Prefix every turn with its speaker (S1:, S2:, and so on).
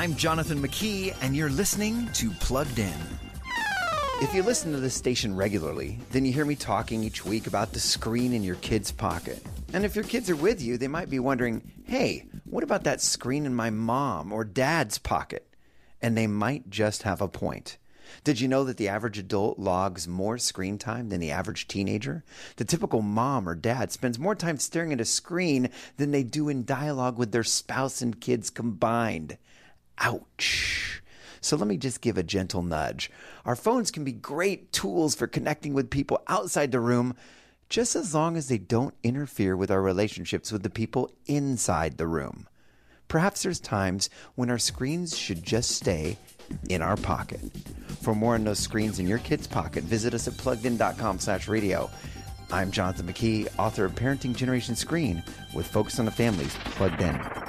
S1: I'm Jonathan McKee, and you're listening to Plugged In. If you listen to this station regularly, then you hear me talking each week about the screen in your kid's pocket. And if your kids are with you, they might be wondering, hey, what about that screen in my mom or dad's pocket? And they might just have a point. Did you know that the average adult logs more screen time than the average teenager? The typical mom or dad spends more time staring at a screen than they do in dialogue with their spouse and kids combined. Ouch. So let me just give a gentle nudge. Our phones can be great tools for connecting with people outside the room, just as long as they don't interfere with our relationships with the people inside the room. Perhaps there's times when our screens should just stay in our pocket. For more on those screens in your kid's pocket, visit us at pluggedin.com slash radio. I'm Jonathan McKee, author of Parenting Generation Screen with Focus on the Family's Plugged In.